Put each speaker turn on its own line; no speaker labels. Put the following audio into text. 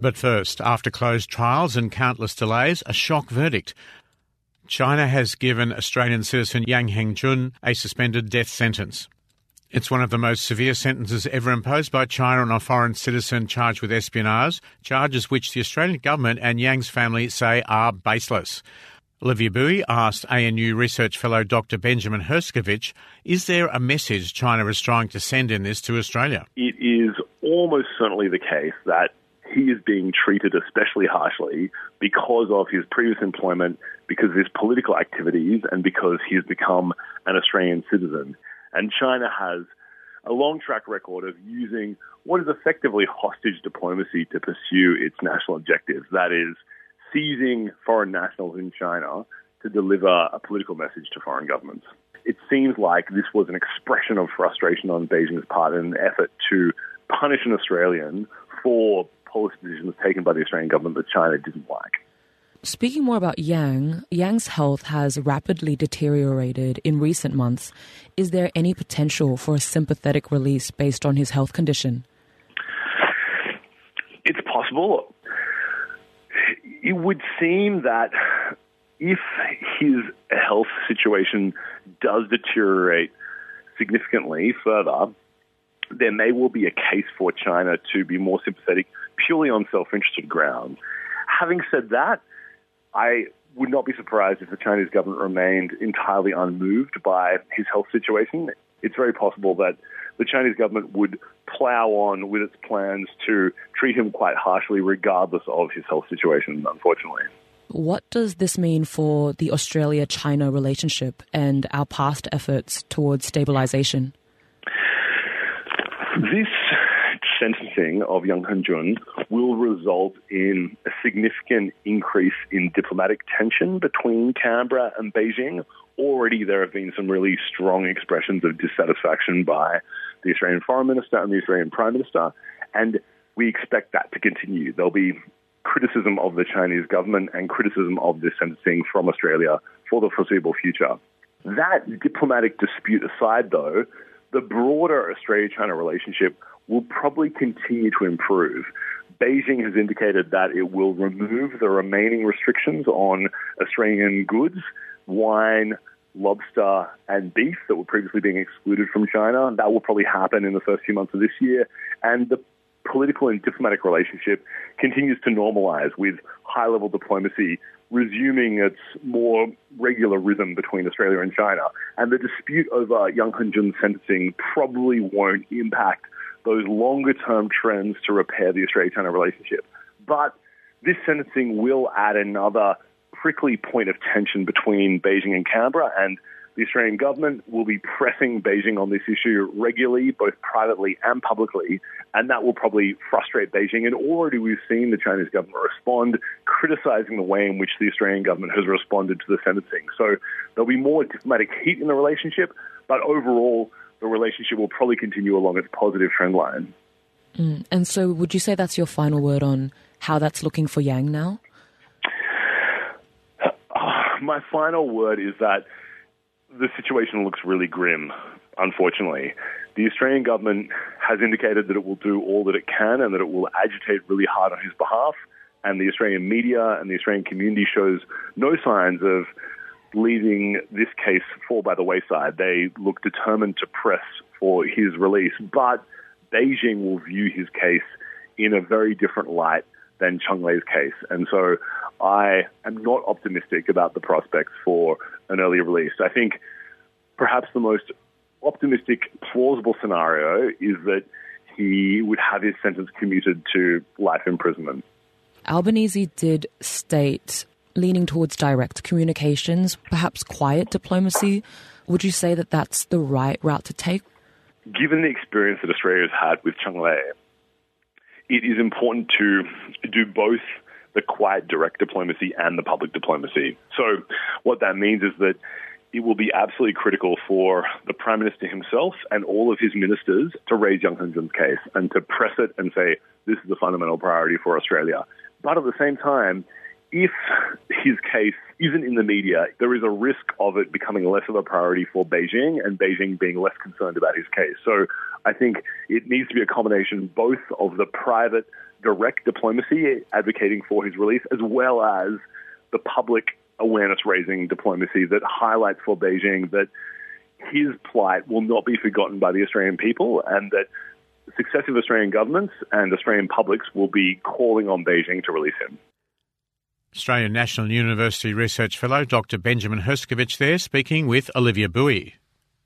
But first, after closed trials and countless delays, a shock verdict. China has given Australian citizen Yang Hengjun a suspended death sentence. It's one of the most severe sentences ever imposed by China on a foreign citizen charged with espionage, charges which the Australian government and Yang's family say are baseless. Olivia Buie asked ANU research fellow Dr. Benjamin Herscovitch, is there a message China is trying to send in this to Australia?
It is almost certainly the case that he is being treated especially harshly because of his previous employment, because of his political activities, and because he has become an Australian citizen. And China has a long track record of using what is effectively hostage diplomacy to pursue its national objectives. That is, seizing foreign nationals in China to deliver a political message to foreign governments. It seems like this was an expression of frustration on Beijing's part in an effort to punish an Australian for policy decisions taken by the Australian government that China didn't like.
Speaking more about Yang, Yang's health has rapidly deteriorated in recent months. Is there any potential for a sympathetic release based on his health condition?
It's possible it would seem that if his health situation does deteriorate significantly further, there may well be a case for China to be more sympathetic purely on self interested grounds. Having said that, I would not be surprised if the Chinese government remained entirely unmoved by his health situation. It's very possible that the Chinese government would plow on with its plans to treat him quite harshly, regardless of his health situation, unfortunately.
What does this mean for the Australia China relationship and our past efforts towards stabilization?
This sentencing of Yang Hengjun will result in a significant increase in diplomatic tension between Canberra and Beijing. Already, there have been some really strong expressions of dissatisfaction by the Australian Foreign Minister and the Australian Prime Minister, and we expect that to continue. There'll be criticism of the Chinese government and criticism of this sentencing from Australia for the foreseeable future. That diplomatic dispute aside, though, the broader Australia China relationship will probably continue to improve. Beijing has indicated that it will remove the remaining restrictions on Australian goods, wine, lobster, and beef that were previously being excluded from China. That will probably happen in the first few months of this year. And the political and diplomatic relationship continues to normalize with high level diplomacy resuming its more regular rhythm between Australia and China. And the dispute over Yang Hengjun's sentencing probably won't impact those longer term trends to repair the Australia China relationship. But this sentencing will add another prickly point of tension between Beijing and Canberra, and the Australian government will be pressing Beijing on this issue regularly, both privately and publicly, and that will probably frustrate Beijing. And already we've seen the Chinese government respond, criticizing the way in which the Australian government has responded to the sentencing. So there'll be more diplomatic heat in the relationship, but overall, the relationship will probably continue along its positive trend line.
Mm. And so, would you say that's your final word on how that's looking for Yang now?
my final word is that the situation looks really grim, unfortunately. The Australian government has indicated that it will do all that it can and that it will agitate really hard on his behalf. And the Australian media and the Australian community shows no signs of leaving this case fall by the wayside. They look determined to press for his release. But Beijing will view his case in a very different light than Cheng Lei's case. And so I am not optimistic about the prospects for an early release. I think perhaps the most optimistic, plausible scenario is that he would have his sentence commuted to life imprisonment.
Albanese did state leaning towards direct communications, perhaps quiet diplomacy. Would you say that that's the right route to take?
Given the experience that Australia has had with Cheng Lei, it is important to do both the quiet direct diplomacy and the public diplomacy. So what that means is that it will be absolutely critical for the Prime Minister himself and all of his ministers to raise Yang Hengjun's case and to press it and say, this is a fundamental priority for Australia. But at the same time, if his case isn't in the media, there is a risk of it becoming less of a priority for Beijing and Beijing being less concerned about his case. So I think it needs to be a combination both of the private direct diplomacy advocating for his release, as well as the public awareness raising diplomacy that highlights for Beijing that his plight will not be forgotten by the Australian people and that successive Australian governments and Australian publics will be calling on Beijing to release him.
Australian National University Research Fellow Dr. Benjamin Herscovitch there speaking with Olivia Bowie.